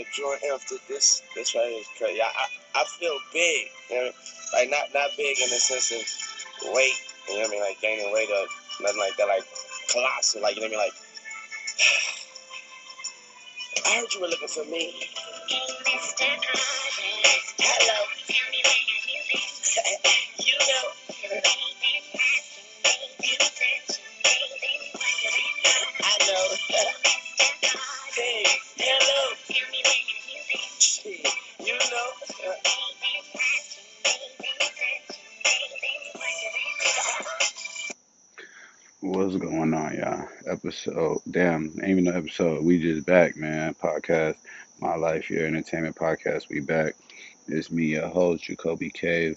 uh. This this right here is crazy. I, I, I feel big, you know, like not not big in the sense of weight, you know what I mean, like gaining weight or nothing like that, like colossal, like you know what I mean, like. I heard you were looking for me. Hello. Episode, damn, ain't even no episode. We just back, man. Podcast, My Life, Your Entertainment Podcast. We back. It's me, your host, Jacoby Cave.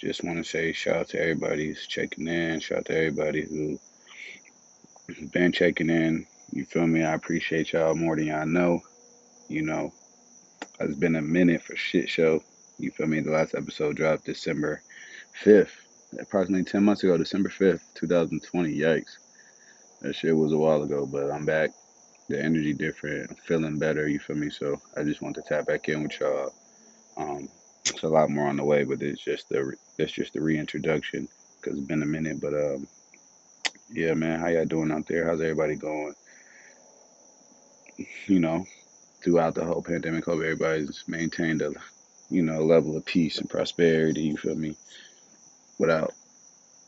Just want to say shout out to everybody who's checking in. Shout out to everybody who's been checking in. You feel me? I appreciate y'all more than y'all know. You know, it's been a minute for shit show. You feel me? The last episode dropped December 5th, approximately 10 months ago, December 5th, 2020. Yikes. That shit was a while ago, but I'm back. The energy different. I'm feeling better. You feel me? So I just want to tap back in with y'all. Um, it's a lot more on the way, but it's just the it's just the reintroduction because it's been a minute. But um, yeah, man, how y'all doing out there? How's everybody going? You know, throughout the whole pandemic, hope everybody's maintained a you know level of peace and prosperity. You feel me? Without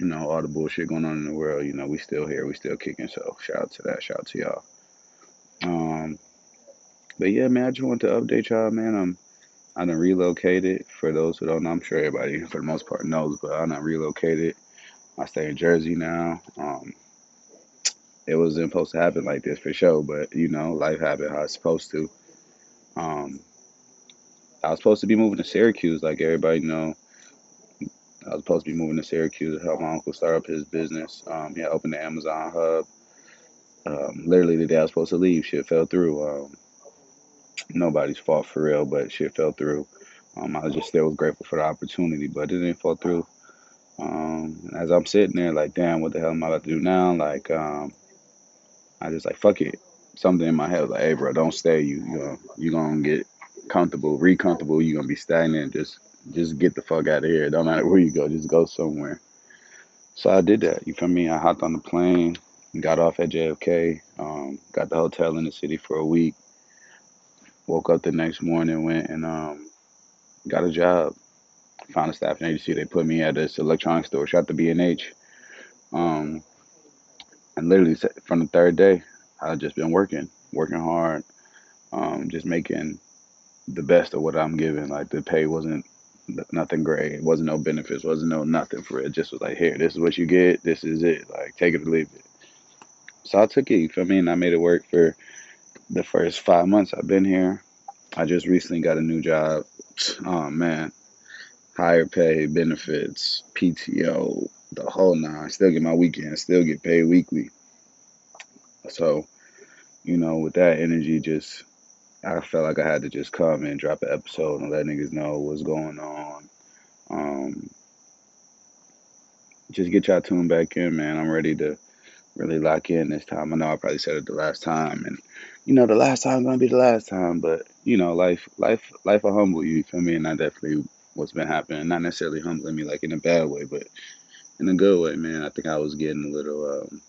you know all the bullshit going on in the world, you know we still here, we still kicking. So shout out to that, shout out to y'all. Um, but yeah, man, I just want to update y'all, man. I'm I done relocated. For those who don't know, I'm sure everybody for the most part knows, but I done relocated. I stay in Jersey now. Um, it wasn't supposed to happen like this for sure, but you know, life happened how it's supposed to. Um, I was supposed to be moving to Syracuse, like everybody know. I was supposed to be moving to Syracuse to help my uncle start up his business. Um, he opened the Amazon hub. Um, literally the day I was supposed to leave, shit fell through. Um, nobody's fault for real, but shit fell through. Um, I was just still was grateful for the opportunity, but it didn't fall through. Um, as I'm sitting there, like, damn, what the hell am I about to do now? Like, um, I just like, fuck it. Something in my head was like, hey, bro, don't stay. You, you know, you gonna get comfortable, re-comfortable. You're gonna be stagnant. Just, just get the fuck out of here. Don't matter where you go. Just go somewhere. So I did that. You feel me? I hopped on the plane, got off at JFK, um, got the hotel in the city for a week. Woke up the next morning, went and um, got a job. Found a staffing agency. They put me at this electronics store. Shot the B&H. Um, and literally from the third day, I've just been working, working hard, um, just making the best of what I'm given. Like the pay wasn't nothing great. It wasn't no benefits. Wasn't no nothing for it. it. Just was like, here, this is what you get. This is it. Like take it or leave it. So I took it. You feel me? And I made it work for the first five months I've been here. I just recently got a new job. Oh man, higher pay, benefits, PTO, the whole nine. Still get my weekend. Still get paid weekly. So, you know, with that energy, just I felt like I had to just come and drop an episode and let niggas know what's going on. Um, just get y'all tuned back in, man. I'm ready to really lock in this time. I know I probably said it the last time, and you know the last time gonna be the last time, but you know life, life, life will humble you. Feel me? And that definitely what's been happening. Not necessarily humbling me like in a bad way, but in a good way, man. I think I was getting a little um,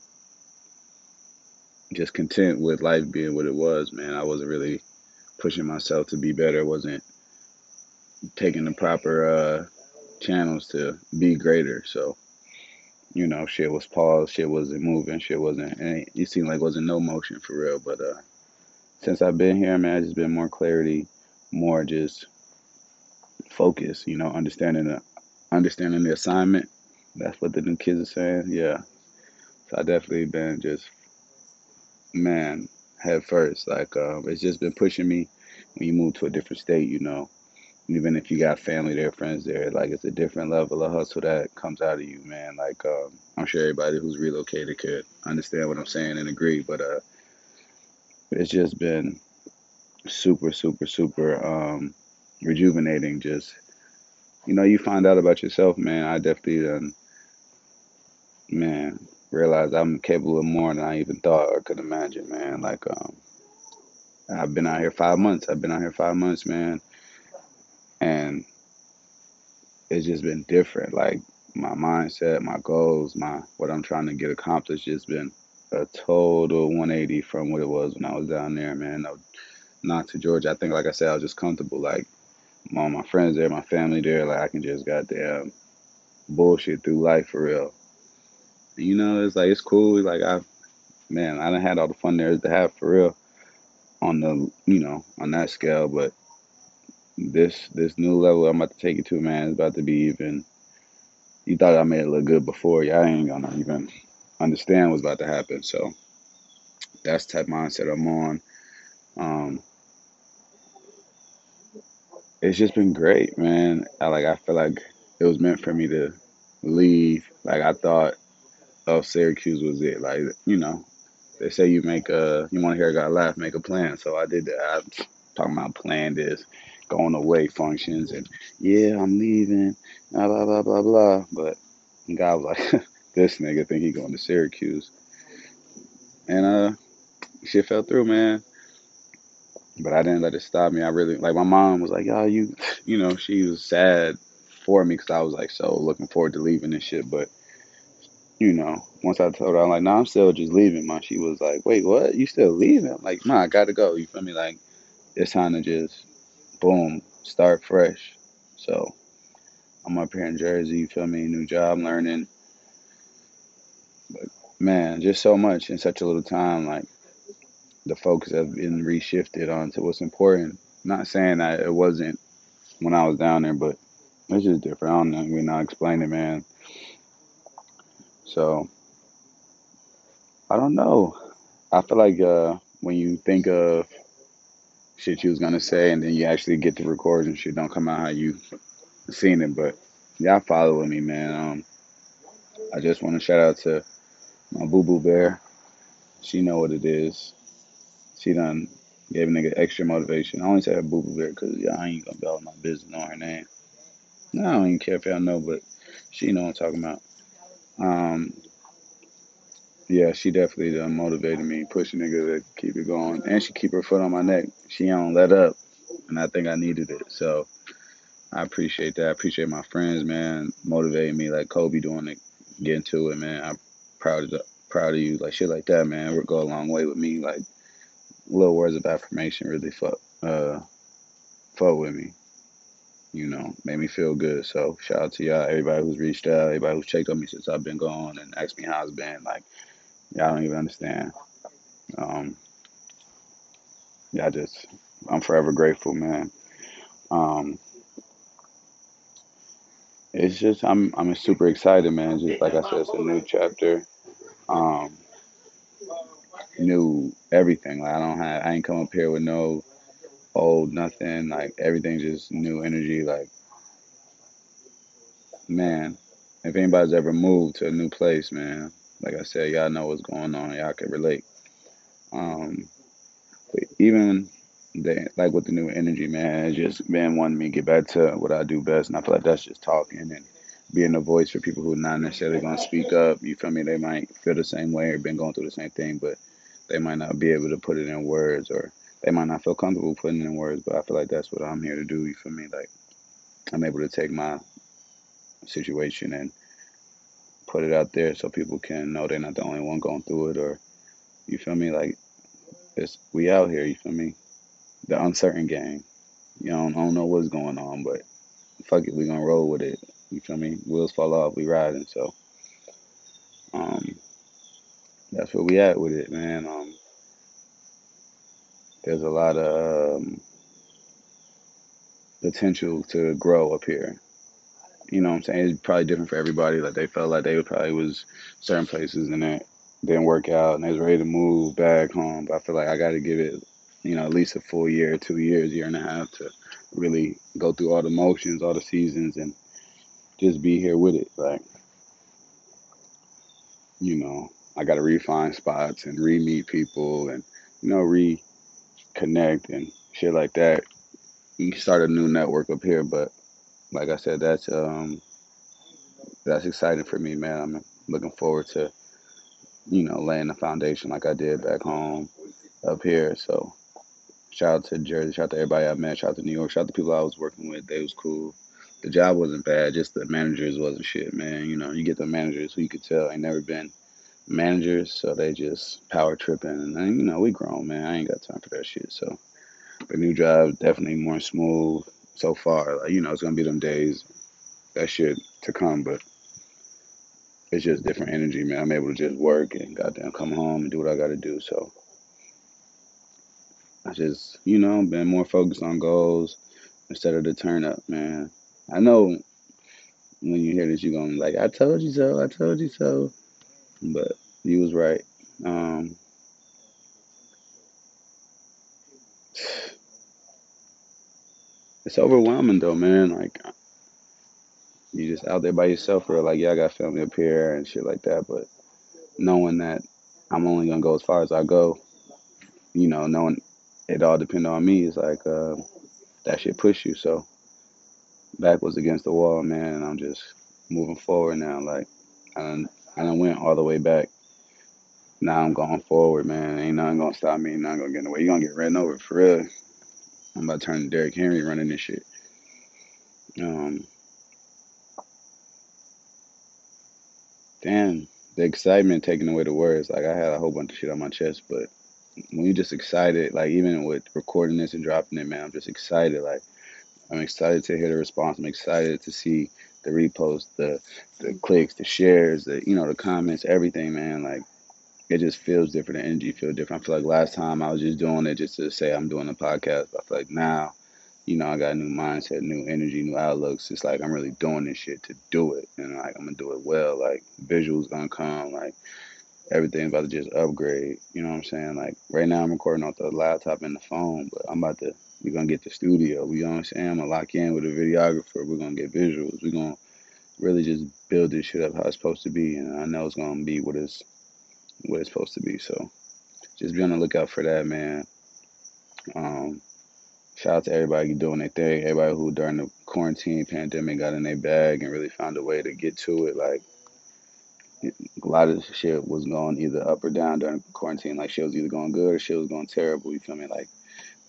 just content with life being what it was, man. I wasn't really pushing myself to be better. wasn't taking the proper uh, channels to be greater. So you know, shit was paused, shit wasn't moving, shit wasn't, and it seemed like wasn't no motion for real. But uh, since I've been here, man, it's just been more clarity, more just focus. You know, understanding the understanding the assignment. That's what the new kids are saying. Yeah. So I definitely been just man head first. Like uh, it's just been pushing me when you move to a different state. You know, even if you got family there, friends there, like it's a different level of hustle that comes out of you, man. Like um, I'm sure everybody who's relocated could understand what I'm saying and agree. But uh, it's just been super, super, super um, rejuvenating. Just you know, you find out about yourself, man. I definitely done, man, realized I'm capable of more than I even thought or could imagine, man. Like um, I've been out here five months. I've been out here five months, man, and it's just been different. Like my mindset, my goals, my what I'm trying to get accomplished, just been a total 180 from what it was when I was down there, man. No, not to Georgia. I think, like I said, I was just comfortable. Like all my friends there, my family there. Like I can just goddamn bullshit through life for real. You know, it's like it's cool. Like I, man, I done had all the fun there is to have for real on the, you know, on that scale. But this this new level I'm about to take it to, man, is about to be even. You thought I made it look good before, y'all ain't gonna even understand what's about to happen. So that's type mindset I'm on. Um, it's just been great, man. I like I feel like it was meant for me to leave. Like I thought oh Syracuse was it. Like, you know, they say you make a you wanna hear a guy laugh, make a plan. So I did that. I talking about plan this, going away functions and yeah, I'm leaving, blah blah blah blah blah. But God was like this nigga think he going to Syracuse. And uh shit fell through, man. But I didn't let it stop me. I really like my mom was like, "Oh, you, you know," she was sad for me because I was like so looking forward to leaving and shit. But you know, once I told her, I'm like, "No, nah, I'm still just leaving." Ma, she was like, "Wait, what? You still leaving?" I'm like, "Ma, I gotta go." You feel me? Like, it's time to just boom, start fresh. So I'm up here in Jersey. You feel me? New job, learning. But man, just so much in such a little time. Like the focus has been reshifted onto what's important. Not saying that it wasn't when I was down there, but it's just different. I don't know. We're not explaining, man. So I don't know. I feel like uh, when you think of shit you was gonna say, and then you actually get to record and shit don't come out how you seen it. But y'all following me, man. Um, I just want to shout out to my boo boo bear. She know what it is. She done gave a nigga extra motivation. I only say her boo boo bear because y'all ain't gonna be all my business on her name. No, I don't even care if y'all know, but she know what I'm talking about. Um, yeah, she definitely motivated me, pushing nigga to keep it going, and she keep her foot on my neck. She don't let up, and I think I needed it. So I appreciate that. I appreciate my friends, man, motivating me like Kobe doing it, getting to it, man. I'm proud of proud of you, like shit like that, man. Would go a long way with me. Like little words of affirmation really fuck uh fuck with me. You know, made me feel good. So shout out to y'all, everybody who's reached out, everybody who's checked on me since I've been gone and asked me how it's been. Like y'all don't even understand. Um, yeah, I just I'm forever grateful, man. Um, it's just I'm I'm super excited, man. Just like I said, it's a new chapter. Um, new everything. Like I don't have I ain't come up here with no old nothing. Like everything just new energy. Like man, if anybody's ever moved to a new place, man, like I said, y'all know what's going on. Y'all can relate. Um, but even the, like with the new energy, man, it's just been wanting me to get back to what I do best, and I feel like that's just talking and being a voice for people who are not necessarily gonna speak up. You feel me? They might feel the same way or been going through the same thing, but they might not be able to put it in words, or they might not feel comfortable putting in words. But I feel like that's what I'm here to do. You feel me? Like I'm able to take my situation and put it out there so people can know they're not the only one going through it, or you feel me? Like it's we out here. You feel me? The uncertain game. You know, I don't know what's going on, but fuck it, we gonna roll with it. You feel me? Wheels fall off, we riding. So, um, that's where we at with it, man. Um, there's a lot of um, potential to grow up here. You know what I'm saying? It's probably different for everybody. Like they felt like they probably was certain places and it didn't work out and they was ready to move back home. But I feel like I got to give it, you know, at least a full year, two years, year and a half to really go through all the motions, all the seasons, and just be here with it. Like, you know, I got to refine spots and re meet people and, you know, reconnect and shit like that. You start a new network up here, but like I said, that's um that's exciting for me, man. I'm looking forward to, you know, laying the foundation like I did back home up here. So Shout out to Jersey. Shout out to everybody I met. Shout out to New York. Shout out to people I was working with. They was cool. The job wasn't bad. Just the managers wasn't shit, man. You know, you get the managers who you could tell ain't never been managers, so they just power tripping. And then, you know, we grown, man. I ain't got time for that shit. So the new job definitely more smooth so far. Like, you know, it's gonna be them days, that shit to come, but it's just different energy, man. I'm able to just work and goddamn come home and do what I gotta do. So I just, you know, been more focused on goals instead of the turn up, man. I know when you hear this, you're gonna be like, I told you so, I told you so. But you was right. Um, it's overwhelming though, man. Like you just out there by yourself or like, yeah, I got family up here and shit like that, but knowing that I'm only gonna go as far as I go, you know, knowing it all depends on me is like uh, that shit push you. So back was against the wall, man, I'm just moving forward now. Like I I done went all the way back. Now I'm going forward, man. Ain't nothing gonna stop me. Ain't nothing gonna get in the way. You gonna get ran over for real. I'm about to turn Derrick Henry running this shit. Um, damn, the excitement taking away the words. Like I had a whole bunch of shit on my chest, but when you just excited, like even with recording this and dropping it, man, I'm just excited. Like I'm excited to hear the response. I'm excited to see the reposts, the the clicks, the shares, the you know the comments, everything, man. Like it just feels different. The energy feels different. I feel like last time I was just doing it just to say I'm doing a podcast. But I feel like now, you know, I got a new mindset, new energy, new outlooks. It's like I'm really doing this shit to do it, and like I'm gonna do it well. Like visuals gonna come, like everything's about to just upgrade. You know what I'm saying? Like right now I'm recording off the laptop and the phone, but I'm about to we're gonna get the studio. We saying? I'm gonna lock in with a videographer. We're gonna get visuals. We're gonna really just build this shit up how it's supposed to be, and I know it's gonna be what it's what it's supposed to be. So just be on the lookout for that, man. Um, shout out to everybody doing their thing. Everybody who during the quarantine pandemic got in their bag and really found a way to get to it. Like a lot of shit was going either up or down during quarantine. Like shit was either going good or shit was going terrible. You feel me? Like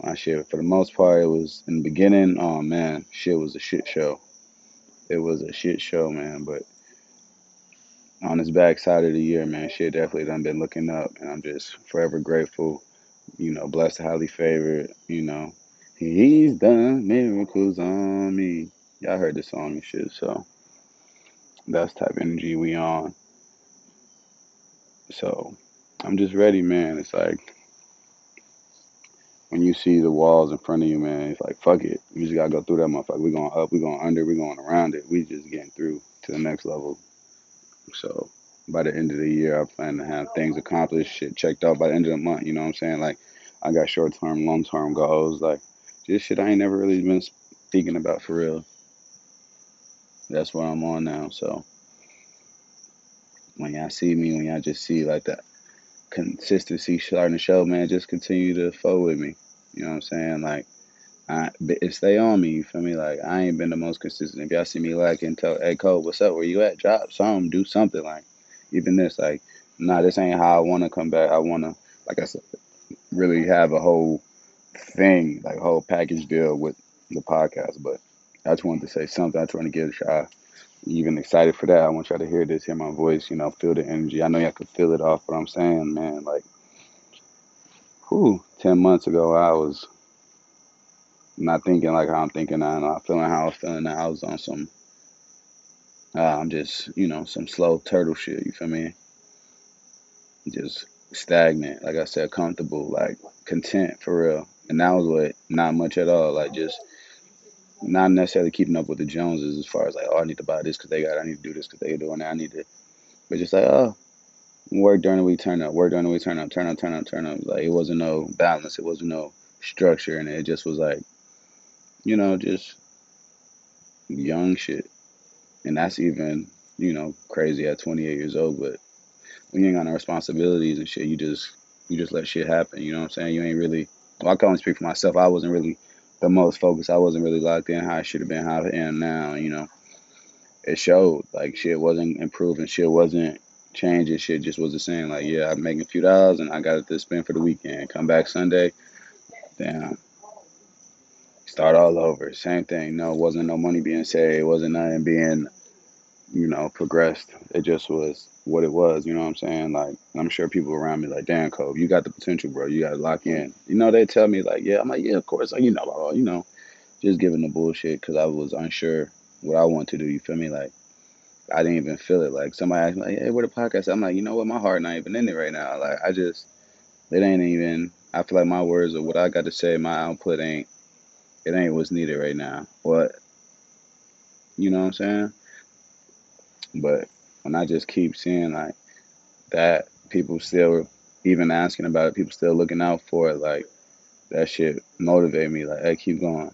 my shit for the most part it was in the beginning, oh man, shit was a shit show. It was a shit show, man. But on this back side of the year, man, shit definitely done been looking up and I'm just forever grateful, you know, blessed highly favored, you know. He's done miracles on me. Y'all heard the song and shit, so that's type energy we on. So I'm just ready, man. It's like when you see the walls in front of you, man, it's like fuck it. You just gotta go through that motherfucker. We're going up, we're going under, we're going around it. We just getting through to the next level. So by the end of the year, I plan to have things accomplished, shit checked out by the end of the month. You know what I'm saying? Like I got short term, long term goals. Like just shit I ain't never really been speaking about for real. That's what I'm on now. So when y'all see me, when y'all just see like that consistency starting to show, man, just continue to flow with me. You know what I'm saying? Like, I it stay on me. You feel me? Like, I ain't been the most consistent. If y'all see me lacking, tell, hey, Cole, what's up? Where you at? Drop something, do something. Like, even this, like, nah, this ain't how I want to come back. I want to, like I said, really have a whole thing, like a whole package deal with the podcast. But I just wanted to say something. I just want to give a shot even excited for that. I want y'all to hear this, hear my voice, you know, feel the energy. I know y'all could feel it off what I'm saying, man. Like, whew, 10 months ago, I was not thinking like how I'm thinking now, not feeling how I was feeling now. I was on some, uh, I'm just, you know, some slow turtle shit, you feel me? Just stagnant, like I said, comfortable, like content for real. And that was what, not much at all, like just not necessarily keeping up with the Joneses as far as like, oh, I need to buy this because they got. I need to do this because they are doing that. I need to, but just like, oh, work during the week, turn up, work during the week, turn up, turn up, turn up, turn up. Like it wasn't no balance, it wasn't no structure, and it just was like, you know, just young shit, and that's even, you know, crazy at 28 years old. But when you ain't got no responsibilities and shit, you just, you just let shit happen. You know what I'm saying? You ain't really. Well, I can only speak for myself. I wasn't really the most focused. I wasn't really locked in how I should have been, how I am now, you know. It showed. Like shit wasn't improving, shit wasn't changing, shit just was the same. Like, yeah, I'm making a few dollars and I got it to spend for the weekend. Come back Sunday, damn, start all over. Same thing. No, it wasn't no money being saved. It wasn't nothing being, you know, progressed. It just was what it was. You know what I'm saying? Like I'm sure people around me like, damn, Cove, you got the potential, bro. You got to lock in. You know, they tell me like, yeah, I'm like, yeah, of course. Like, you know, blah, blah, you know, just giving the bullshit because I was unsure what I want to do. You feel me? Like. I didn't even feel it. Like somebody asked me, like, "Hey, where the podcast?" I'm like, you know what, my heart not even in it right now. Like I just, it ain't even. I feel like my words or what I got to say, my output ain't. It ain't what's needed right now. What, you know what I'm saying? But when I just keep seeing like that, people still even asking about it, people still looking out for it. Like that shit motivate me. Like, hey, keep going.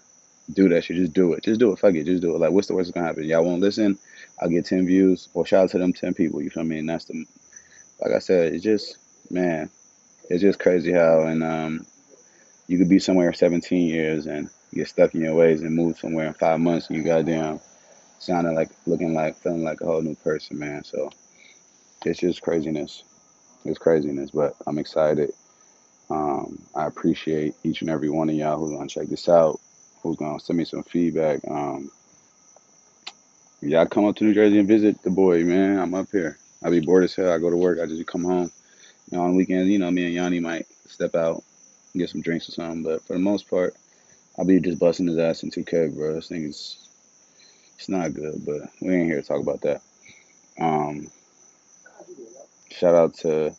Do that shit. Just do it. Just do it. Fuck it. Just do it. Like, what's the worst that's gonna happen? Y'all won't listen. I'll get ten views. Or shout out to them ten people. You feel me? And that's the like I said, it's just man, it's just crazy how and um you could be somewhere 17 years and get stuck in your ways and move somewhere in five months and you goddamn sounding like looking like feeling like a whole new person, man. So it's just craziness. It's craziness, but I'm excited. Um, I appreciate each and every one of y'all who's gonna check this out, who's gonna send me some feedback. Um, y'all come up to New Jersey and visit the boy, man. I'm up here. I be bored as hell. I go to work. I just come home. You know, on weekends, you know, me and Yanni might step out, get some drinks or something. But for the most part, I'll be just busting his ass in 2K, bro. This thing is, it's not good, but we ain't here to talk about that. Um, shout out to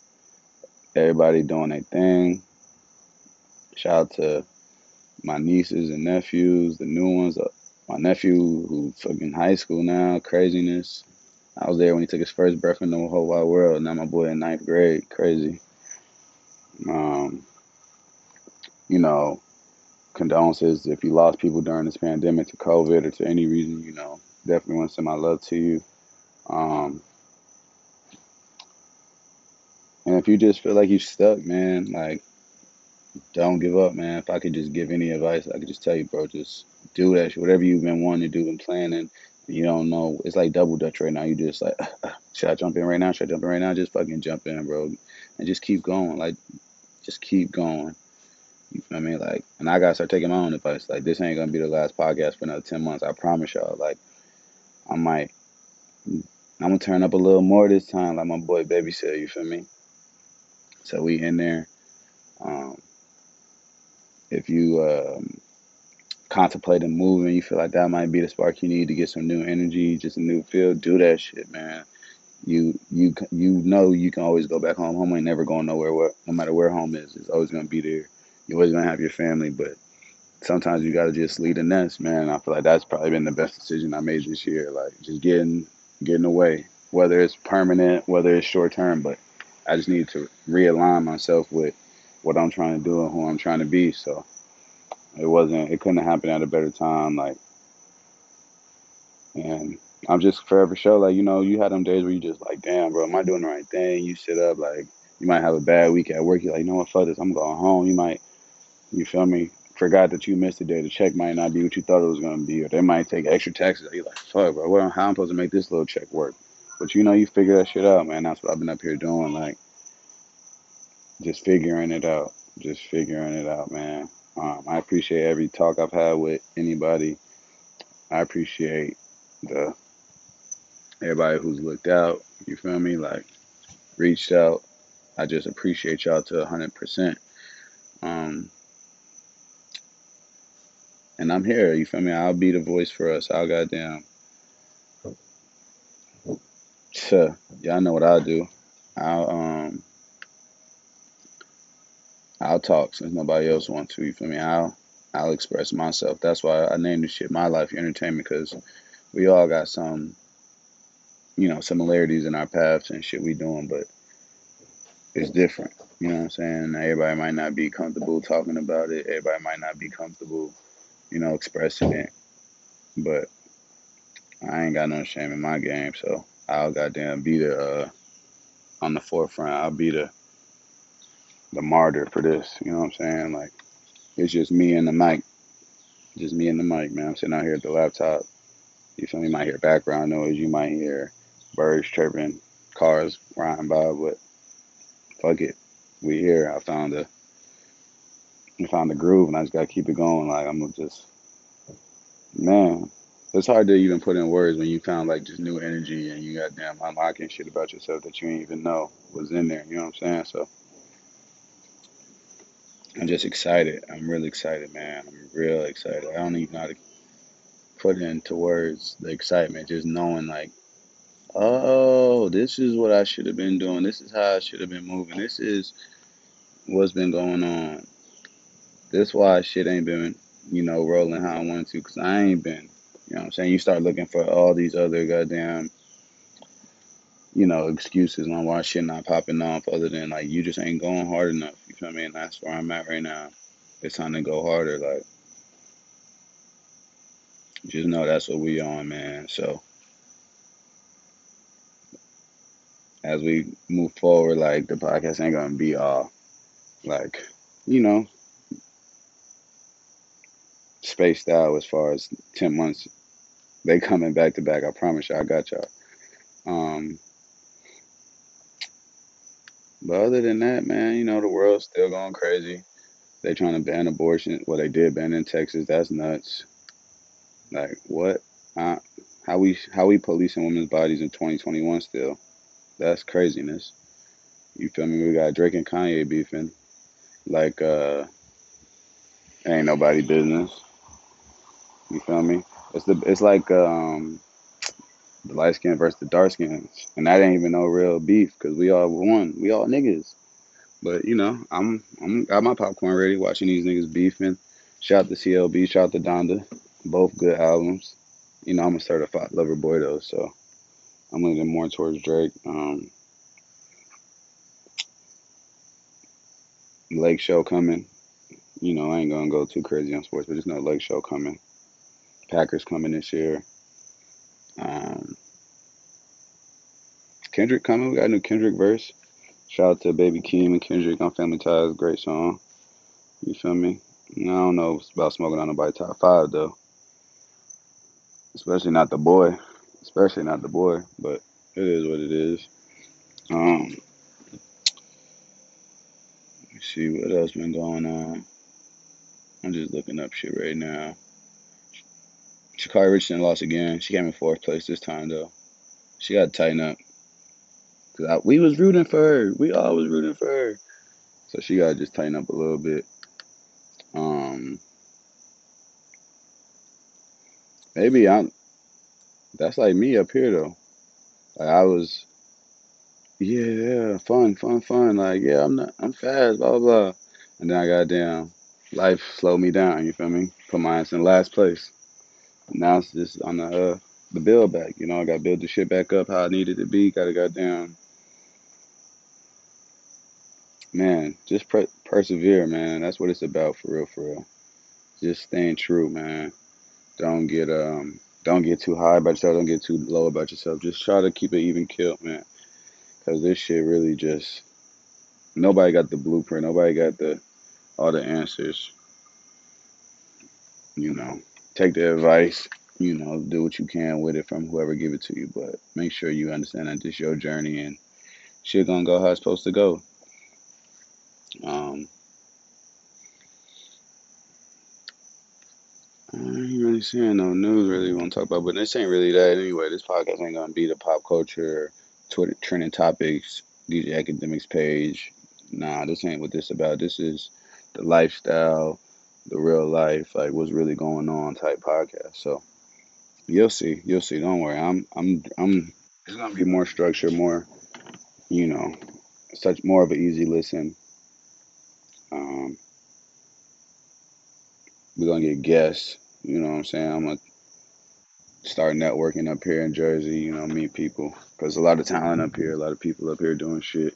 everybody doing their thing. Shout out to my nieces and nephews, the new ones. Uh, my nephew who fucking high school now, craziness. I was there when he took his first breath in the whole wide world. Now my boy in ninth grade, crazy. Um, you know, condolences if you lost people during this pandemic to COVID or to any reason. You know, definitely want to send my love to you. Um, and if you just feel like you're stuck, man, like don't give up, man. If I could just give any advice, I could just tell you, bro, just do that. Whatever you've been wanting to do and planning, you don't know. It's like double dutch right now. You just like, should I jump in right now? Should I jump in right now? Just fucking jump in, bro, and just keep going. Like, just keep going. You feel me? Like, and I gotta start taking my own advice. Like, this ain't gonna be the last podcast for another ten months. I promise y'all. Like, I might, I'm gonna turn up a little more this time, like my boy Baby said. You feel me? So we in there. Um, if you um, contemplating moving, you feel like that might be the spark you need to get some new energy, just a new feel. Do that shit, man. You you you know you can always go back home. Home ain't never going nowhere. Where, no matter where home is, it's always gonna be there. You're always gonna have your family, but sometimes you gotta just leave the nest, man. I feel like that's probably been the best decision I made this year. Like just getting getting away, whether it's permanent, whether it's short term, but I just need to realign myself with what I'm trying to do and who I'm trying to be. So it wasn't, it couldn't have happened at a better time. Like, and I'm just forever sure, like, you know, you had them days where you just like, damn, bro, am I doing the right thing? You sit up, like, you might have a bad week at work. You're like, you know what, fuck this, I'm going home. You might, you feel me? Forgot that you missed a day. The check might not be what you thought it was to be, or they might take extra taxes. You're like, fuck, bro, well, how am I supposed to make this little check work? But you know, you figure that shit out, man. That's what I've been up here doing, like, just figuring it out, just figuring it out, man. Um, I appreciate every talk I've had with anybody. I appreciate the everybody who's looked out. You feel me? Like reached out. I just appreciate y'all to hundred percent. And I'm here. You feel me? I'll be the voice for us. I'll goddamn. Tuh, y'all know what I'll do. I'll um. I'll talk since nobody else wants to. You feel me? I'll I'll express myself. That's why I named this shit "My Life Entertainment" because we all got some, you know, similarities in our paths and shit we doing, but it's different. You know what I'm saying? Everybody might not be comfortable talking about it. Everybody might not be comfortable, you know, expressing it. But I ain't got no shame in my game, so I'll goddamn be the uh, on the forefront. I'll be the the martyr for this. You know what I'm saying? Like it's just me and the mic, just me and the mic, man. I'm sitting out here at the laptop. You feel me? You might hear background noise. You might hear birds chirping, cars riding by, but fuck it, we here. I found a I found the groove, and I just gotta keep it going. Like I'm just man. It's hard to even put in words when you found like just new energy and you got damn unlocking shit about yourself that you didn't even know was in there. You know what I'm saying? So I'm just excited. I'm really excited, man. I'm real excited. I don't even know how to put into words the excitement, just knowing like, oh, this is what I should have been doing. This is how I should have been moving. This is what's been going on. This why shit ain't been, you know, rolling how I wanted to, cause I ain't been. You know I'm saying? You start looking for all these other goddamn, you know, excuses on why shit not popping off other than like you just ain't going hard enough. You feel me? And that's where I'm at right now. It's time to go harder. Like, just know that's what we on, man. So as we move forward, like the podcast ain't gonna be all like, you know, spaced out as far as ten months. They coming back to back. I promise you, I got y'all. Um, but other than that, man, you know, the world's still going crazy. They trying to ban abortion. Well, they did ban in Texas. That's nuts. Like what? Uh, how we how we policing women's bodies in 2021 still? That's craziness. You feel me? We got Drake and Kanye beefing. Like uh, ain't nobody business. You feel me? It's the it's like um the light skin versus the dark skins, and that ain't even no real beef because we all one. We all niggas. But you know, I'm I'm got my popcorn ready, watching these niggas beefing. Shout out to CLB, shout out to Donda, both good albums. You know, I'm a certified lover boy though, so I'm leaning more towards Drake. Um, Lake Show coming. You know, I ain't gonna go too crazy on sports, but just know Lake Show coming. Packers coming this year. Um, Kendrick coming. We got a new Kendrick verse. Shout out to Baby Keem and Kendrick on Family Ties. Great song. You feel me? I don't know about smoking on nobody top five though. Especially not the boy. Especially not the boy. But it is what it is. Um, see what else been going on. I'm just looking up shit right now. Sha'Carri Richardson lost again. She came in fourth place this time though. She got to tighten up. Cause I, we was rooting for her. We all was rooting for her. So she got to just tighten up a little bit. Um, maybe I'm. That's like me up here though. Like I was, yeah, fun, fun, fun. Like yeah, I'm not, I'm fast, blah blah blah. And then I got down. Life slowed me down. You feel me? Put my ass in last place. Now it's just on the uh, the build back. You know, I got to build the shit back up how I needed to be. Got to got down. Man, just per- persevere, man. That's what it's about for real, for real. Just staying true, man. Don't get um, don't get too high about yourself. Don't get too low about yourself. Just try to keep it even kill, man. Cause this shit really just nobody got the blueprint. Nobody got the all the answers. You know, take the advice. You know, do what you can with it from whoever give it to you. But make sure you understand that this your journey and shit gonna go how it's supposed to go. Um, I ain't really seeing no news really want to talk about, but this ain't really that anyway. This podcast ain't gonna be the pop culture, Twitter trending topics, DJ Akademiks page. Nah, this ain't what this about. This is the lifestyle, the real life, like what's really going on type podcast. So you'll see, you'll see. Don't worry. I'm, I'm, I'm. It's gonna be more structured, more, you know, such more of an easy listen. Um, we're gonna get guests. You know what I'm saying? I'm gonna start networking up here in Jersey. You know, meet people because a lot of talent up here, a lot of people up here doing shit.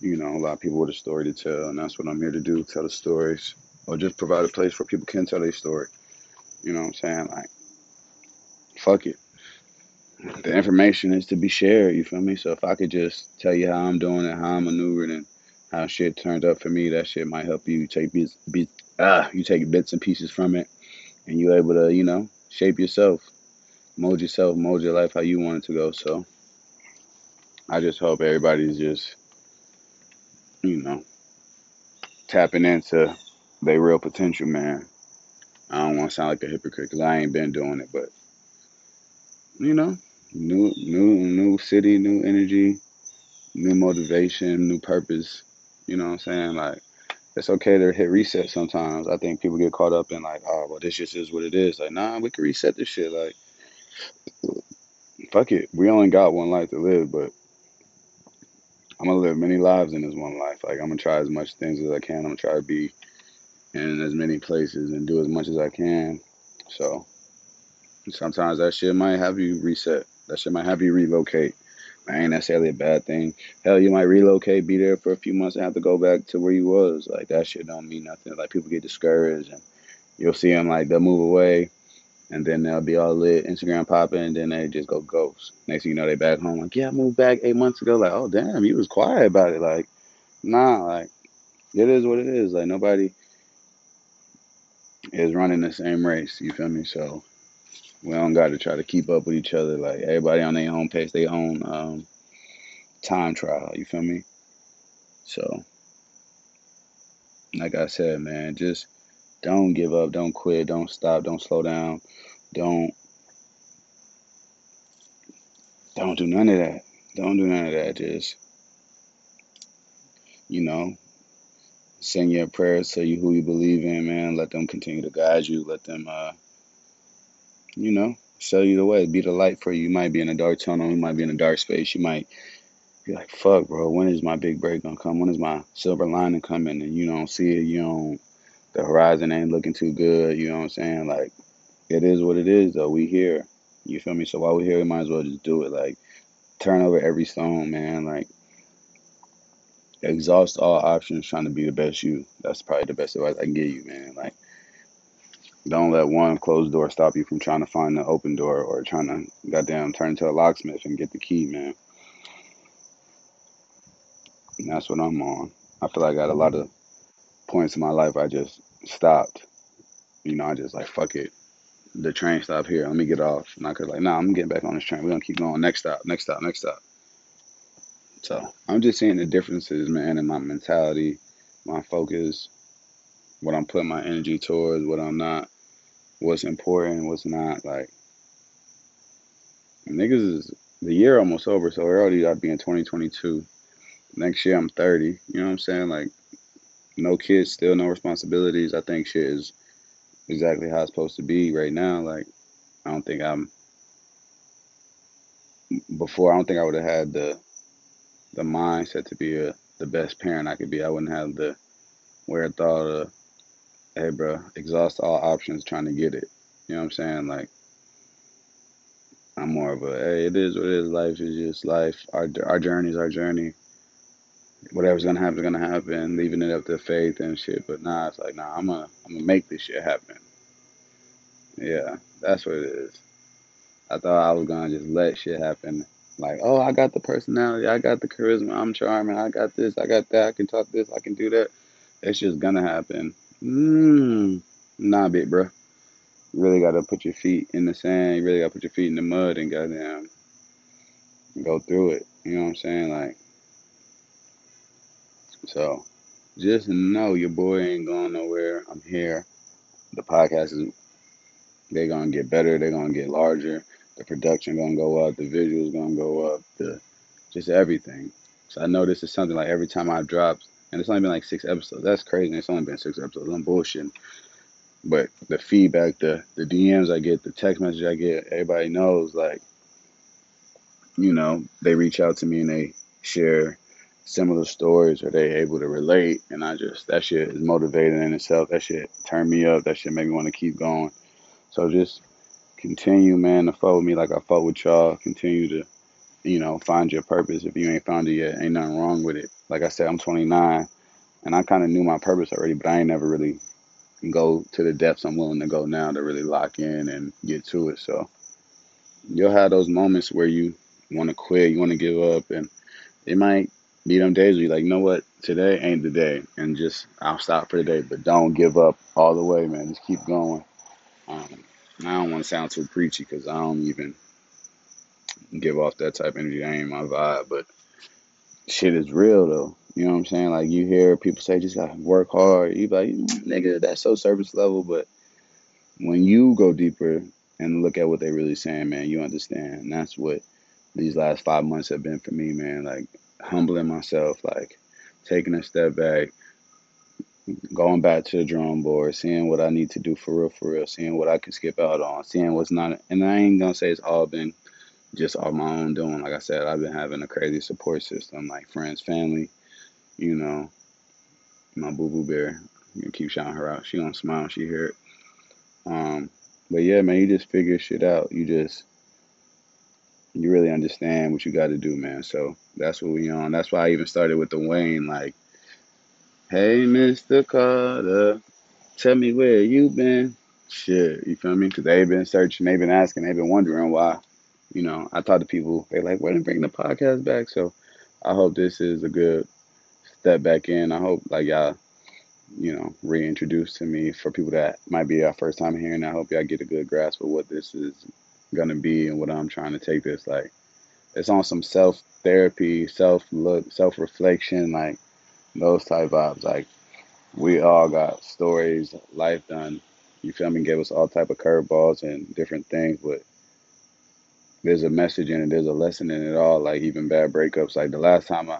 You know, a lot of people with a story to tell, and that's what I'm here to do: tell the stories, or just provide a place where people can tell their story. You know what I'm saying? Like, fuck it. The information is to be shared. You feel me? So if I could just tell you how I'm doing it, how I'm maneuvering, and how shit turned up for me, that shit might help you take bits, bits ah, you take bits and pieces from it, and you're able to, you know, shape yourself, mold yourself, mold your life how you want it to go. So I just hope everybody's just, you know, tapping into they real potential, man. I don't want to sound like a hypocrite because I ain't been doing it, but you know, new, new, new city, new energy, new motivation, new purpose. You know what I'm saying? Like, it's okay to hit reset sometimes. I think people get caught up in like, oh, well, this just is what it is. Like, nah, we can reset this shit. Like, fuck it. We only got one life to live, but I'm gonna live many lives in this one life. Like, I'm gonna try as much things as I can. I'm gonna try to be in as many places and do as much as I can. So sometimes that shit might have you reset. That shit might have you relocate. That ain't necessarily a bad thing. Hell, you might relocate, be there for a few months, and have to go back to where you was. Like that shit don't mean nothing. Like people get discouraged, and you'll see them like they'll move away, and then they'll be all lit, Instagram popping, and then they just go ghost. Next thing you know, they back home like, yeah, I moved back eight months ago. Like, oh damn, you was quiet about it. Like, nah, like it is what it is. Like nobody is running the same race. You feel me? So we don't got to try to keep up with each other. Like everybody on their own pace, their own um, time trial. You feel me? So, like I said, man, just don't give up, don't quit, don't stop, don't slow down, don't don't do none of that. Don't do none of that. Just you know, send your prayers to you who you believe in, man. Let them continue to guide you. Let them, uh, you know, show you the way. Be the light for you. You might be in a dark tunnel. You might be in a dark space. You might be like, fuck, bro. When is my big break gonna come? When is my silver lining coming? And you don't see it. You don't. The horizon ain't looking too good. You know what I'm saying? Like, it is what it is, though. We here. You feel me? So while we here, we might as well just do it. Like, turn over every stone, man. Like, exhaust all options trying to be the best you. That's probably the best advice I can give you, man. Like, don't let one closed door stop you from trying to find the open door or trying to goddamn turn into a locksmith and get the key, man. And that's what I'm on. I feel like I got a lot of points in my life I just stopped. You know, I just like fuck it. The train stopped here. Let me get off. And I could like, nah, I'm getting back on this train. We're gonna keep going. Next stop, next stop, next stop. So I'm just seeing the differences, man, in my mentality, my focus, what I'm putting my energy towards, what I'm not, what's important, what's not. Like niggas is the year almost over, so already to be in 2022. Next year I'm 30. You know what I'm saying? Like no kids, still no responsibilities. I think shit is exactly how it's supposed to be right now. Like I don't think I'm before. I don't think I would have had the the mindset to be a the best parent I could be. I wouldn't have the wherewithal to, hey, bro, exhaust all options trying to get it. You know what I'm saying? Like, I'm more of a, hey, it is what it is. Life is just life. Our our journey is our journey. Whatever's gonna happen is gonna happen. Leaving it up to faith and shit. But nah, it's like, nah, I'm gonna I'm gonna make this shit happen. Yeah, that's what it is. I thought I was gonna just let shit happen. Like, oh, I got the personality, I got the charisma, I'm charming, I got this, I got that, I can talk this, I can do that. It's just gonna happen. Mmm, nah, big bro. You really gotta put your feet in the sand. You really gotta put your feet in the mud and goddamn go through it. You know what I'm saying? Like, so just know your boy ain't going nowhere. I'm here. The podcast is they're gonna get better. They're gonna get larger. The production gonna go up. The visuals gonna go up. The just everything. So I know this is something like every time I drop, and it's only been like six episodes. That's crazy. It's only been six episodes. I'm bullshitting. But the feedback, the the DMs I get, the text message I get, everybody knows like, you know, they reach out to me and they share similar stories or they able to relate and I just that shit is motivating in itself. That shit turn me up. That shit make me want to keep going. So just continue, man, to follow me like I fought with y'all. Continue to, you know, find your purpose. If you ain't found it yet, ain't nothing wrong with it. Like I said, I'm 29 and I kind of knew my purpose already, but I ain't never really go to the depths I'm willing to go now to really lock in and get to it. So you'll have those moments where you want to quit, you want to give up, and it might be them days where you're like, you know what, today ain't the day, and just I'll stop for the day, but don't give up all the way, man. Just keep going. Um, I don't want to sound too preachy because I don't even give off that type of energy. I ain't my vibe, but shit is real though. You know what I'm saying? Like you hear people say, just gotta work hard. You be like, mm, nigga, that's so surface level. But when you go deeper and look at what they really saying, man, you understand. And that's what these last five months have been for me, man. Like humbling myself, like taking a step back, going back to the drawing board, seeing what I need to do for real, for real, seeing what I can skip out on, seeing what's not. And I ain't gonna say it's all been just all my own doing. Like I said, I've been having a crazy support system, like friends, family, you know, my boo boo bear. You keep shouting her out. She gonna smile she hear it. Um, but yeah, man, you just figure shit out. You just you really understand what you got to do, man. So that's what we on. That's why I even started with the Wayne, like, hey, Mr. Carter, tell me where you been. Shit, you feel me? Because they've been searching, they've been asking, they've been wondering why. You know, I talk to people, they like, why didn't bring the podcast back? So I hope this is a good step back in. I hope, like, y'all, you know, reintroduce to me for people that might be our first time hearing. And I hope y'all get a good grasp of what this is gonna be and what I'm trying to take this. Like, it's on some self therapy, self look, self reflection, like those type vibes. Like, we all got stories, life done. You feel me? Gave us all type of curveballs and different things, but there's a message in it. There's a lesson in it all. Like even bad breakups. Like the last time I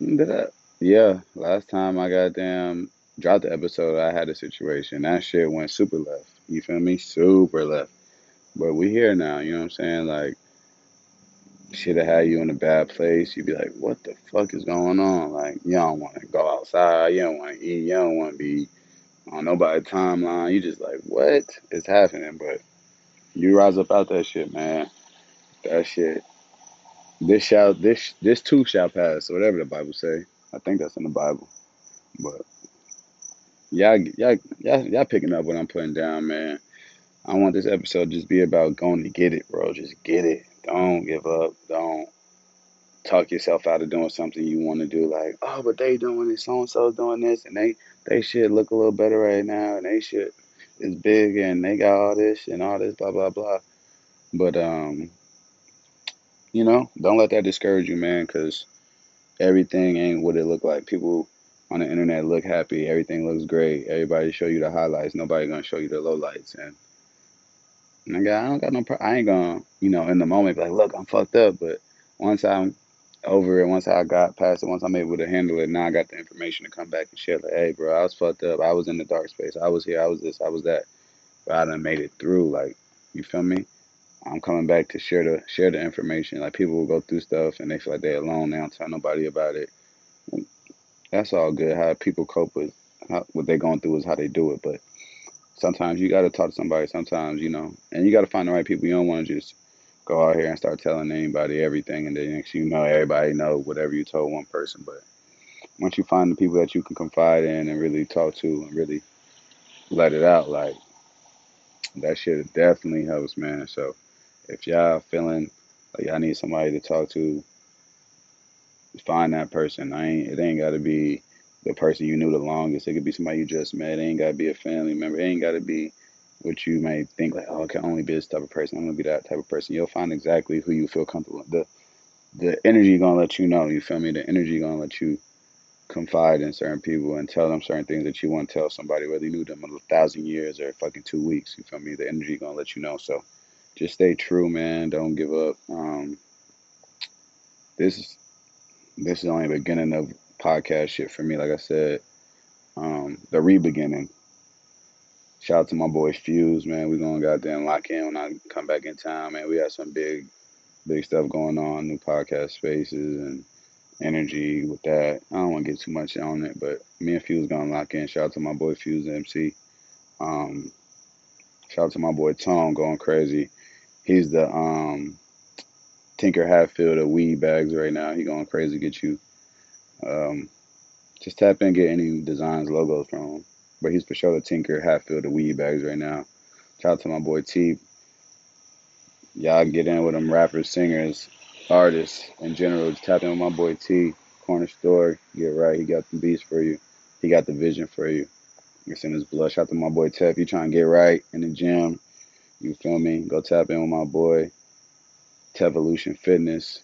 did yeah, last time I got damn dropped the episode, I had a situation. That shit went super left. You feel me? Super left. But we here now. You know what I'm saying? Like should have had you in a bad place. You'd be like, what the fuck is going on? Like you don't want to go outside. You don't want to eat. You don't want to be on nobody's timeline. You just like, what is happening? But you rise up out that shit, man. That shit. This shall this this too shall pass, or whatever the Bible say. I think that's in the Bible. But y'all y'all y'all y'all picking up what I'm putting down, man. I want this episode just be about going to get it, bro. Just get it. Don't give up. Don't talk yourself out of doing something you want to do. Like, oh, but they doing this, so and so doing this, and they they should look a little better right now, and they should is big, and they got all this and all this, blah blah blah. But um, you know, don't let that discourage you, man, because everything ain't what it look like. People on the internet look happy, everything looks great. Everybody show you the highlights. Nobody gonna show you the lowlights, and nigga, I don't got no. Pro- I ain't gonna, you know, in the moment be like, look, I'm fucked up. But once I'm over it, once I got past it, once I'm able to handle it, now I got the information to come back and share. Like, hey, bro, I was fucked up. I was in the dark space. I was here. I was this. I was that. But I done made it through. Like, you feel me? I'm coming back to share the share the information. Like people will go through stuff and they feel like they're alone. They don't tell nobody about it. That's all good. How people cope with how, what they're going through is how they do it. But sometimes you got to talk to somebody. Sometimes you know, and you got to find the right people. You don't want to just go out here and start telling anybody everything, and then next you know, everybody know whatever you told one person. But once you find the people that you can confide in and really talk to and really let it out, like that shit definitely helps, man. So if y'all feeling like y'all need somebody to talk to, find that person. I ain't it ain't gotta be the person you knew the longest. It could be somebody you just met. It ain't gotta be a family member. It ain't gotta be what you may think like, oh, I can only be this type of person. I'm gonna be that type of person. You'll find exactly who you feel comfortable. The the energy gonna let you know. You feel me? The energy gonna let you confide in certain people and tell them certain things that you want to tell somebody, whether you knew them a thousand years or fucking two weeks. You feel me? The energy gonna let you know. So just stay true, man. Don't give up. Um, this is this is only the beginning of podcast shit for me. Like I said, um, the re-beginning. Shout out to my boy Fuse, man. We gonna goddamn lock in when I come back in town, man. We got some big, big stuff going on, new podcast spaces and energy with that. I don't want to get too much on it, but me and Fuse gonna lock in. Shout out to my boy Fuse MC. Um, shout out to my boy Tom going crazy. He's the um Tinker Hatfield of weed bags right now. He going crazy. Get you. Um, just tap in, get any designs, logos from him. But he's for sure the Tinker Hatfield of weed bags right now. Shout out to my boy T. Y'all get in with them rappers, singers, artists in general. Just tap in with my boy T. Corner store. Get right. He got the beats for you. He got the vision for you. It's in his blood. Shout out to my boy Tef. You trying to get right in the gym. You feel me? Go tap in with my boy. Tevolution Fitness.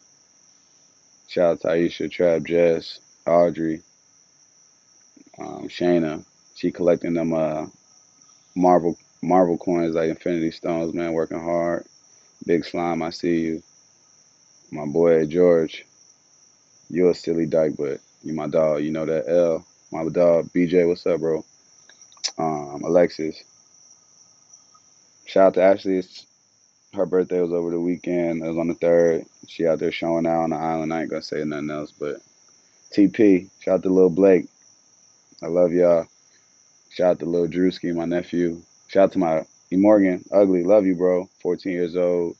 Shout out to Aisha, Trap, Jess, Audrey, um, Shayna. She collecting them uh Marvel Marvel coins like Infinity Stones, man, working hard. Big Slime, I see you. My boy George, you're a silly dyke, but you my dog. You know that L. My dog BJ, what's up, bro? Um, Alexis. Shout out to Ashley. It's, her birthday was over the weekend. It was on the third. She out there showing out on the island. I ain't gonna say nothing else, but TP. Shout out to Lil Blake. I love y'all. Shout out to Lil Drewski, my nephew. Shout out to my E Morgan, ugly, love you, bro. 14 years old.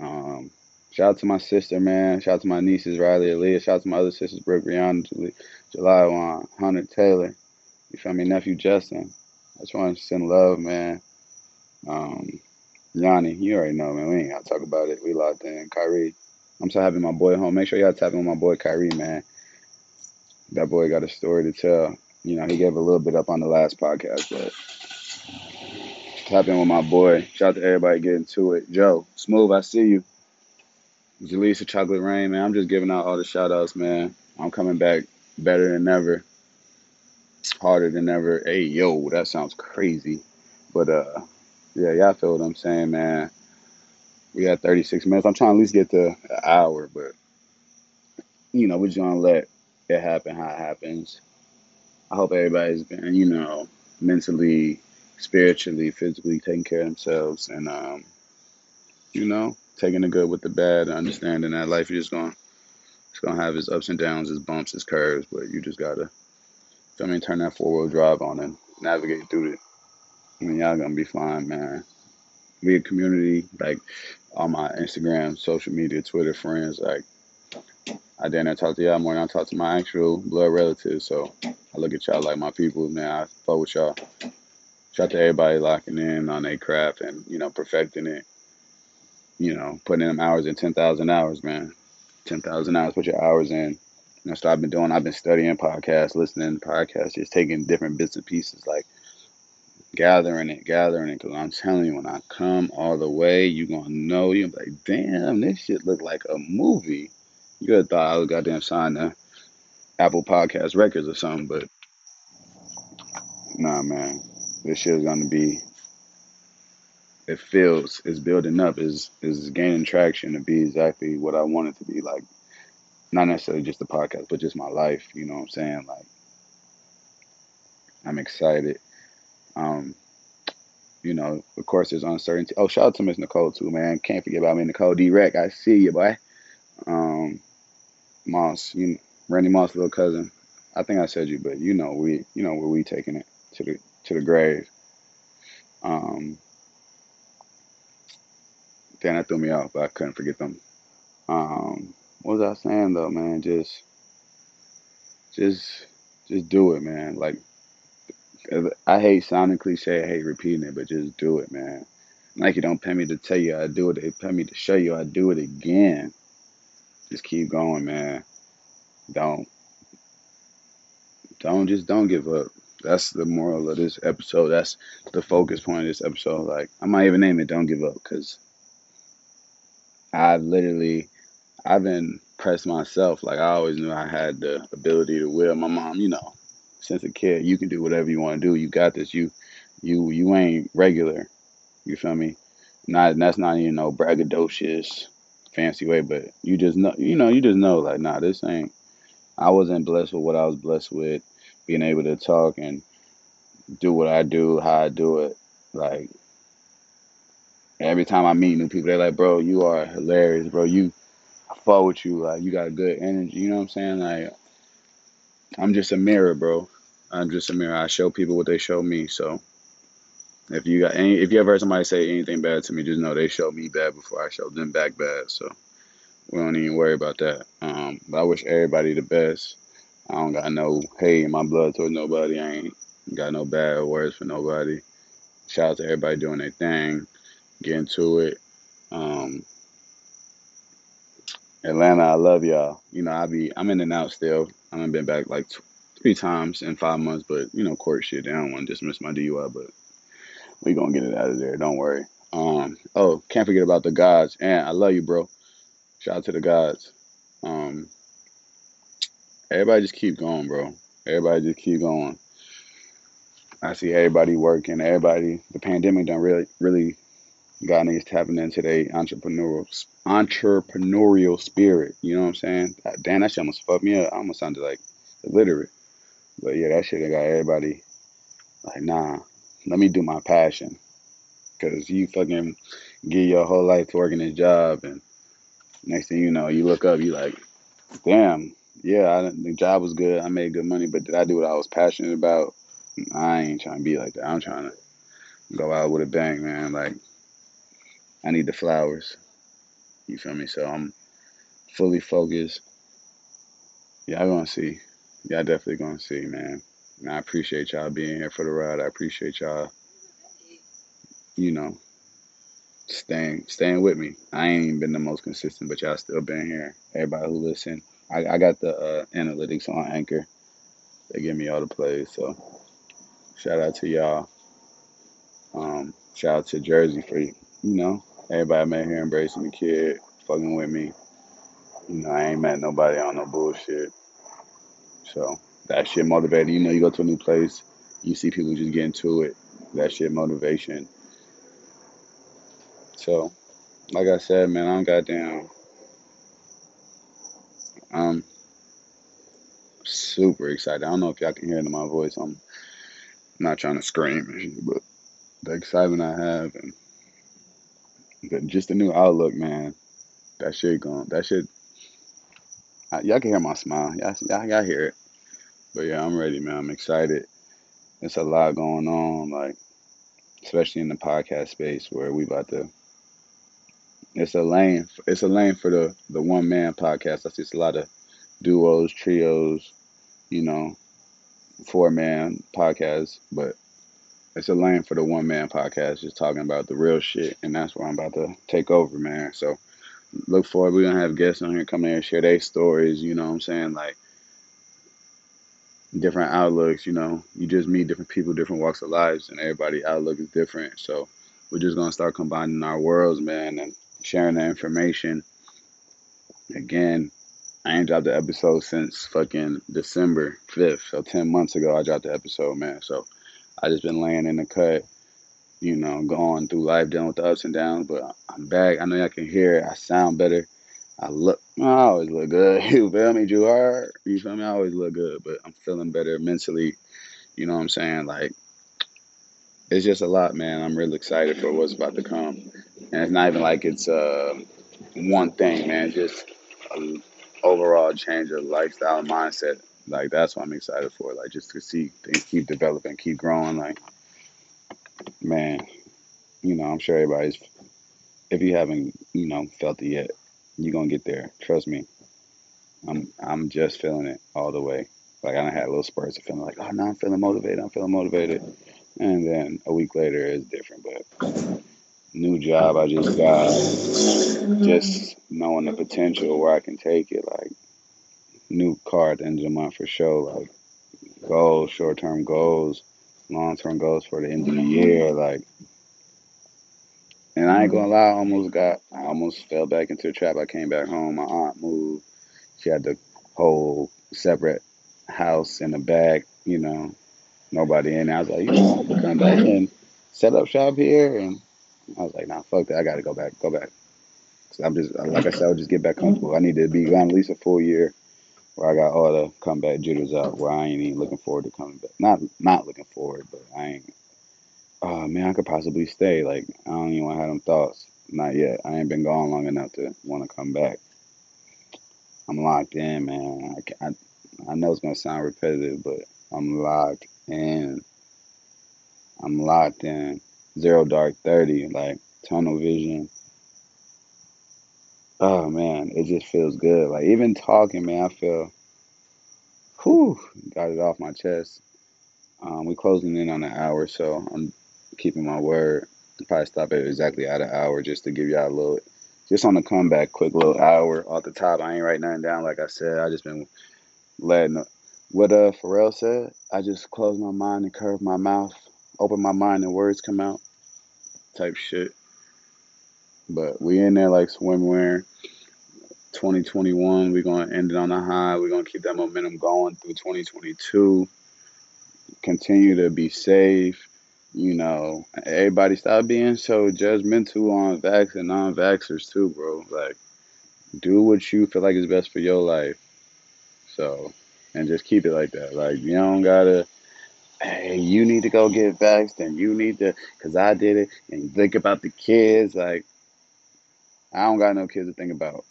Um, shout out to my sister, man. Shout out to my nieces, Riley, Aaliyah. Shout out to my other sisters, Brooke, Brianna, Julie, July, Juan, Hunter, Taylor. You feel me? Nephew Justin. I just want to send love, man. Um, Yanni, you already know, man. We ain't gotta talk about it. We locked in. Kyrie. I'm so happy my boy home. Make sure y'all tap in with my boy Kyrie, man. That boy got a story to tell. You know, he gave a little bit up on the last podcast, but tap in with my boy. Shout out to everybody getting to it. Joe, Smooth, I see you. Jaleesa Chocolate Rain, man. I'm just giving out all the shout outs, man. I'm coming back better than ever, harder than ever. Hey, yo, that sounds crazy. But uh yeah, y'all feel what I'm saying, man. We got 36 minutes. I'm trying to at least get to an hour, but you know, we're just gonna let it happen how it happens. I hope everybody's been, you know, mentally, spiritually, physically taking care of themselves and um, you know, taking the good with the bad and understanding that life is just gonna it's gonna have its ups and downs, its bumps, its curves, but you just gotta I mean turn that four wheel drive on and navigate through it. I mean y'all gonna be fine, man. We a community, like on my Instagram, social media, Twitter friends, like I not talk to y'all more than I talk to my actual blood relatives. So I look at y'all like my people, man. I fuck with y'all. Shout out to everybody locking in on their craft and, you know, perfecting it. You know, putting in them hours in 10,000 hours, man. 10,000 hours, put your hours in. That's what I've been doing. I've been studying podcasts, listening to podcasts, just taking different bits and pieces, like gathering it, gathering it. Because I'm telling you, when I come all the way, you're going to know. You're like, damn, this shit look like a movie. You could have thought I was goddamn signed to Apple Podcast Records or something, but nah, man. This shit is gonna be. It feels it's building up, is is gaining traction to be exactly what I want it to be. Like not necessarily just the podcast, but just my life. You know what I'm saying? Like I'm excited. Um, you know, of course, there's uncertainty. Oh, shout out to Miss Nicole too, man. Can't forget about me, Nicole D. Rec. I see you, boy. Um, Moss, you, know, Randy Moss, little cousin. I think I said you, but you know we, you know where we taking it to the to the grave. Um, then that threw me off, but I couldn't forget them. Um, what was I saying though, man? Just, just, just do it, man. Like I hate sounding cliche, I hate repeating it, but just do it, man. Nike don't pay me to tell you I do it; they pay me to show you I do it again. Just keep going, man. Don't don't just don't give up. That's the moral of this episode. That's the focus point of this episode. Like I might even name it "Don't Give Up" because I've literally I've been pressed myself. Like I always knew I had the ability to will. My mom, you know, since a kid, you can do whatever you want to do. You got this. You you you ain't regular. You feel me? Not that's not you know braggadocious fancy way, but you just know you know you just know like nah this ain't. I wasn't blessed with what I was blessed with, being able to talk and do what I do, how I do it. Like every time I meet new people, they're like, "Bro, you are hilarious, bro. You, I fall with you. Like you got a good energy. You know what I'm saying? Like I'm just a mirror, bro. I'm just a mirror. I show people what they show me. So if you got any, if you ever heard somebody say anything bad to me, just know they showed me bad before I showed them back bad. So we don't even worry about that. Um, but I wish everybody the best. I don't got no hate in my blood towards nobody. I ain't got no bad words for nobody. Shout out to everybody doing their thing, getting to it. Um, Atlanta, I love y'all. You know, I be I'm in and out still. I haven't been back like three times in five months, but you know, court shit. They don't want to dismiss my DUI, but we gonna get it out of there. Don't worry. Um, oh, can't forget about the gods. And I love you, bro. Shout out to the gods. Um, everybody just keep going, bro. Everybody just keep going. I see everybody working. Everybody, the pandemic done really, really got niggas tapping into their entrepreneurial entrepreneurial spirit. You know what I'm saying? Damn, that shit almost fucked me up. I almost sounded like illiterate. But yeah, that shit got everybody like, nah, let me do my passion. Cause you fucking give your whole life to working this job, and next thing you know, you look up, you like, damn, yeah, I, the job was good, I made good money, but did I do what I was passionate about? I ain't trying to be like that. I'm trying to go out with a bang, man. Like, I need the flowers. You feel me? So I'm fully focused. Y'all gonna see. Y'all definitely gonna see, man. And I appreciate y'all being here for the ride. I appreciate y'all, you know, staying staying with me. I ain't been the most consistent, but y'all still been here. Everybody who listen, I, I got the uh, analytics on Anchor. They give me all the plays, so shout out to y'all. Um, shout out to Jersey for you, you know everybody met here embracing the kid, fucking with me. You know I ain't met nobody on no bullshit. So that shit motivated. You know you go to a new place, you see people just get into it. That shit motivation. So like I said, man, I'm goddamn. I'm super excited. I don't know if y'all can hear it in my voice. I'm not trying to scream, but the excitement I have and just a new outlook, man. That shit going. That shit. I, y'all can hear my smile. Y'all, y'all, y'all hear it. But yeah, I'm ready, man. I'm excited. It's a lot going on, like especially in the podcast space where we about to. It's a lane. It's a lane for the the one man podcast. I see it's a lot of duos, trios, you know, four man podcasts, but it's a lane for the one man podcast, just talking about the real shit, and that's where I'm about to take over, man. So look forward. We're gonna have guests on here come in and share their stories. You know what I'm saying? Like different outlooks. You know, you just meet different people, different walks of lives, and everybody outlook is different. So we're just gonna start combining our worlds, man, and sharing the information. Again, I ain't dropped the episode since fucking December 5th. So 10 months ago, I dropped the episode, man. So I just been laying in the cut, you know, going through life, dealing with the ups and downs. But I'm back. I know y'all can hear it. I sound better. I look, I always look good. You feel me, Drew Hard? You feel me? I always look good, but I'm feeling better mentally. You know what I'm saying? Like, it's just a lot, man. I'm really excited for what's about to come. And it's not even like it's uh, one thing, man. It's just overall change of lifestyle mindset. Like, that's what I'm excited for. Like, just to see things keep developing, keep growing. Like, man, you know, I'm sure everybody's, if you haven't, you know, felt it yet, you're to get there. Trust me. I'm I'm just feeling it all the way. Like I had little spurts of feeling like, oh no, I'm feeling motivated, I'm feeling motivated. And then a week later it's different. But new job I just got, just knowing the potential where I can take it, like new car at the end of the month for sure, like goals, short term goals, long term goals for the end of the mm-hmm. year, like and I ain't gonna mm-hmm. lie, I almost got I almost fell back into a trap. I came back home, my aunt moved. She had the whole separate house in the back, you know, nobody in there. I was like, you know, come back and set up shop here and I was like, nah, fuck that. I gotta go back, go back. So I'm just like I said, I'll just get back comfortable. I need to be gone at least a full year where I got all the comeback jitters out where I ain't even looking forward to coming back. Not not looking forward, but I ain't oh man, I could possibly stay. Like I don't even want to have them thoughts. Not yet. I ain't been gone long enough to want to come back. I'm locked in, man. I, I, I know it's gonna sound repetitive, but I'm locked in. I'm locked in. Zero dark thirty, like tunnel vision. Oh man, it just feels good. Like even talking, man, I feel, whew, got it off my chest. Um, we closing in on an hour, so I'm keeping my word. I'll probably stop at exactly at an hour just to give y'all a little, just on the comeback, quick little hour off the top. I ain't writing nothing down, like I said. I just been letting what uh Pharrell said. I just close my mind and curve my mouth, open my mind and words come out, type shit. But we in there like swimwear. 2021, we're gonna end it on a high. We're gonna keep that momentum going through 2022. Continue to be safe. You know, everybody stop being so judgmental on vax and non-vaxxers too, bro. Like, do what you feel like is best for your life. So, and just keep it like that. Like, you don't gotta hey, you need to go get vaxxed and you need to, because I did it. And think about the kids. Like, I don't got no kids to think about.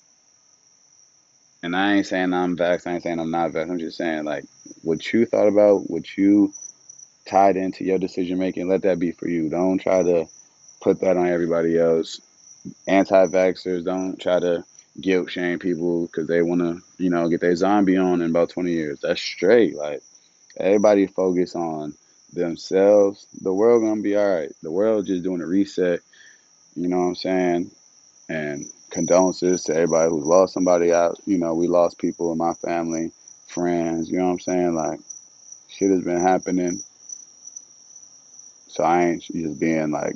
And I ain't saying I'm vaxxed. I ain't saying I'm not vaxxed. I'm just saying, like, what you thought about, what you tied into your decision making, let that be for you. Don't try to put that on everybody else. Anti vaxxers, don't try to guilt shame people because they want to, you know, get their zombie on in about 20 years. That's straight. Like, Everybody focus on themselves. The world gonna be all right. The world just doing a reset. You know what I'm saying? And condolences to everybody who's lost somebody out. You know, we lost people in my family, friends. You know what I'm saying? Like, shit has been happening. So I ain't just being like,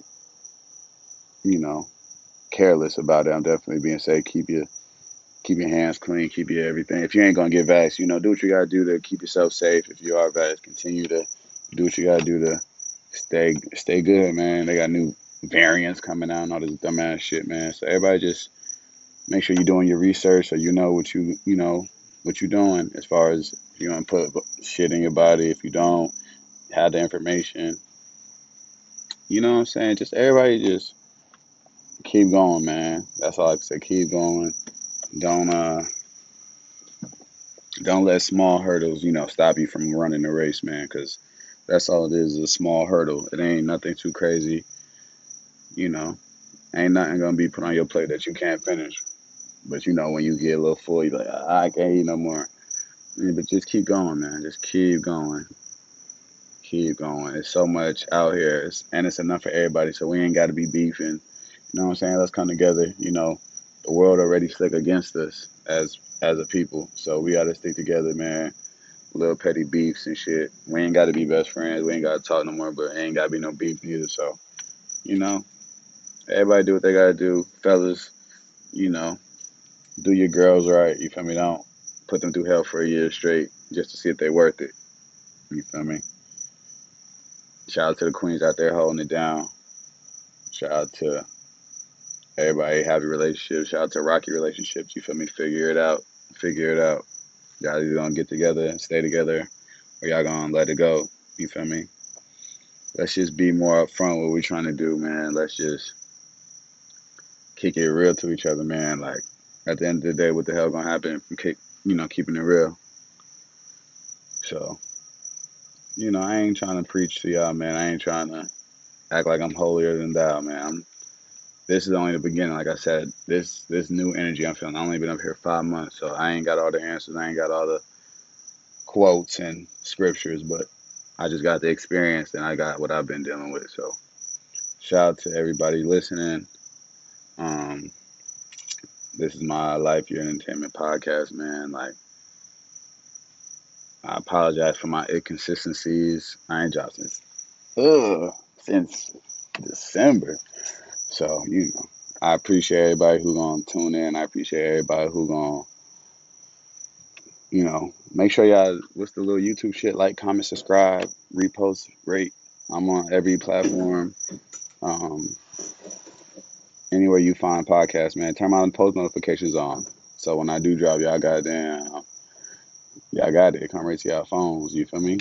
you know, careless about it. I'm definitely being safe. Keep your keep your hands clean, keep your everything. If you ain't gonna get vaxxed, you know, do what you gotta do to keep yourself safe. If you are vaxxed, continue to do what you gotta do to stay stay good, man. They got new variants coming out and all this dumbass shit, man. So everybody just make sure you're doing your research so you know what you you know what you're doing as far as if you want to put shit in your body. If you don't have the information, you know what I'm saying. Just everybody just keep going, man. That's all I can say. Keep going. Don't uh don't let small hurdles, you know, stop you from running the race, man, because that's all it is, is a small hurdle. It ain't nothing too crazy, you know. Ain't nothing gonna be put on your plate that you can't finish. But you know, when you get a little full, you're like, ah, I can't eat no more. But just keep going, man. Just keep going. Keep going. It's so much out here, it's, and it's enough for everybody. So we ain't got to be beefing. You know what I'm saying? Let's come together. You know, the world already slick against us as as a people, so we got to stick together, man. Little petty beefs and shit. We ain't got to be best friends. We ain't got to talk no more, but ain't got to be no beef either. So, you know, everybody do what they got to do, fellas. You know, do your girls right. You feel me? Don't put them through hell for a year straight just to see if they worth it. You feel me? Shout out to the queens out there holding it down. Shout out to everybody happy relationships. Shout out to rocky relationships. You feel me? Figure it out. Figure it out. Y'all either gonna get together and stay together, or y'all gonna let it go. You feel me? Let's just be more upfront what we're trying to do, man. Let's just kick it real to each other, man. Like at the end of the day, what the hell gonna happen from kick, you know, keeping it real? So, you know, I ain't trying to preach to y'all, man. I ain't trying to act like I'm holier than thou, man. I'm, this is only the beginning. Like I said, this this new energy I'm feeling. I only been up here five months, so I ain't got all the answers. I ain't got all the quotes and scriptures, but I just got the experience and I got what I've been dealing with. So, shout out to everybody listening. Um, this is my life, your entertainment podcast, man. Like, I apologize for my inconsistencies. I ain't dropped since, since December. So, you know, I appreciate everybody who gonna tune in. I appreciate everybody who gonna, you know, make sure y'all, what's the little YouTube shit? Like, comment, subscribe, repost, rate. I'm on every platform. Um, anywhere you find podcasts, man, turn my post notifications on. So when I do drop, y'all got goddamn, y'all got it. Come right to y'all phones. You feel me?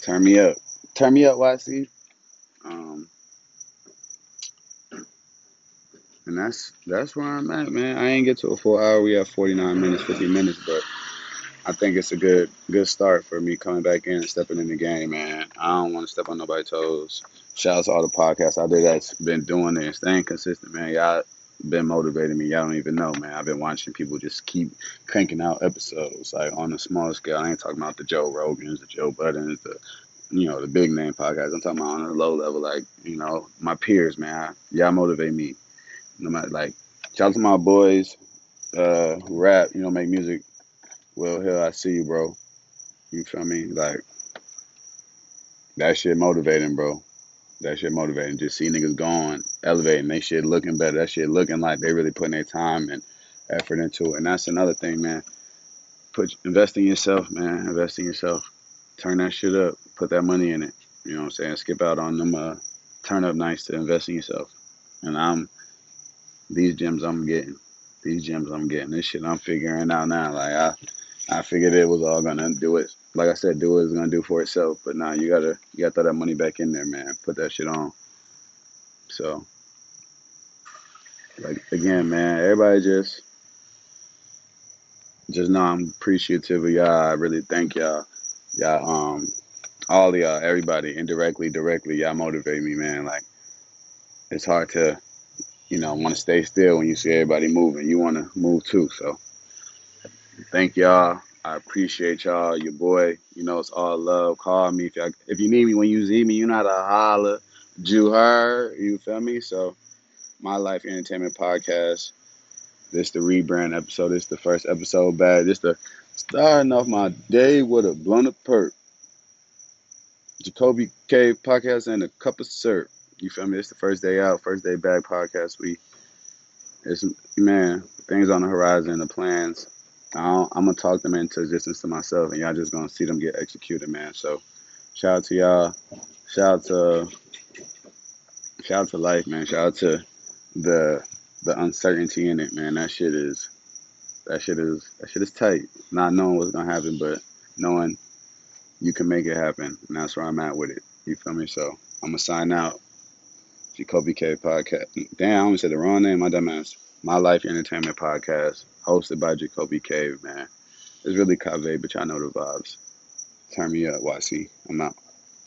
Turn me up. Turn me up, YC. Um, and that's that's where I'm at, man. I ain't get to a full hour. We have 49 minutes, 50 minutes, but I think it's a good good start for me coming back in and stepping in the game, man. I don't want to step on nobody's toes. Shout out to all the podcasts out there that's been doing it and staying consistent, man. Y'all been motivating me. Y'all don't even know, man. I've been watching people just keep cranking out episodes, like on a smaller scale. I ain't talking about the Joe Rogans, the Joe Buddens, the you know the big name podcasts. I'm talking about on a low level, like you know my peers, man. Y'all motivate me. No matter like, shout out to my boys uh, who rap, you know, make music. Well, hell, I see you, bro. You feel me? Like that shit motivating, bro. That shit motivating. Just see niggas going, elevating. They shit looking better. That shit looking like they really putting their time and effort into it. And that's another thing, man. Put invest in yourself, man. Invest in yourself. Turn that shit up. Put that money in it. You know what I'm saying? Skip out on them uh, turn up nights to invest in yourself. And I'm these gems I'm getting. These gems I'm getting. This shit I'm figuring out now. Like I I figured it was all gonna do it. Like I said, do what it's gonna do for itself. But nah, you gotta you gotta throw that money back in there, man. Put that shit on. So like again, man, everybody just just know I'm appreciative of y'all. I really thank y'all. Y'all um all y'all, everybody, indirectly, directly, y'all motivate me, man. Like it's hard to, you know, want to stay still when you see everybody moving. You want to move too. So thank y'all. I appreciate y'all. Your boy, you know, it's all love. Call me if y'all, if you need me when you see me. You know how to holler. Jew her. You feel me? So my life entertainment podcast. This the rebrand episode. This the first episode back. This the starting off my day with a blunt of perk. Jacoby K podcast and a cup of syrup. You feel me? It's the first day out, first day back podcast. We, it's man, things on the horizon, the plans. I am gonna talk them into existence to myself, and y'all just gonna see them get executed, man. So, shout out to y'all. Shout out to, shout out to life, man. Shout out to the the uncertainty in it, man. That shit is, that shit is, that shit is tight. Not knowing what's gonna happen, but knowing you can make it happen. And that's where I'm at with it. You feel me? So I'm gonna sign out. Jacoby K podcast. Damn, I almost said the wrong name. My dumbass. My Life Entertainment Podcast, hosted by Jacoby Cave, man. It's really cave, but y'all know the vibes. Turn me up, YC. I'm out.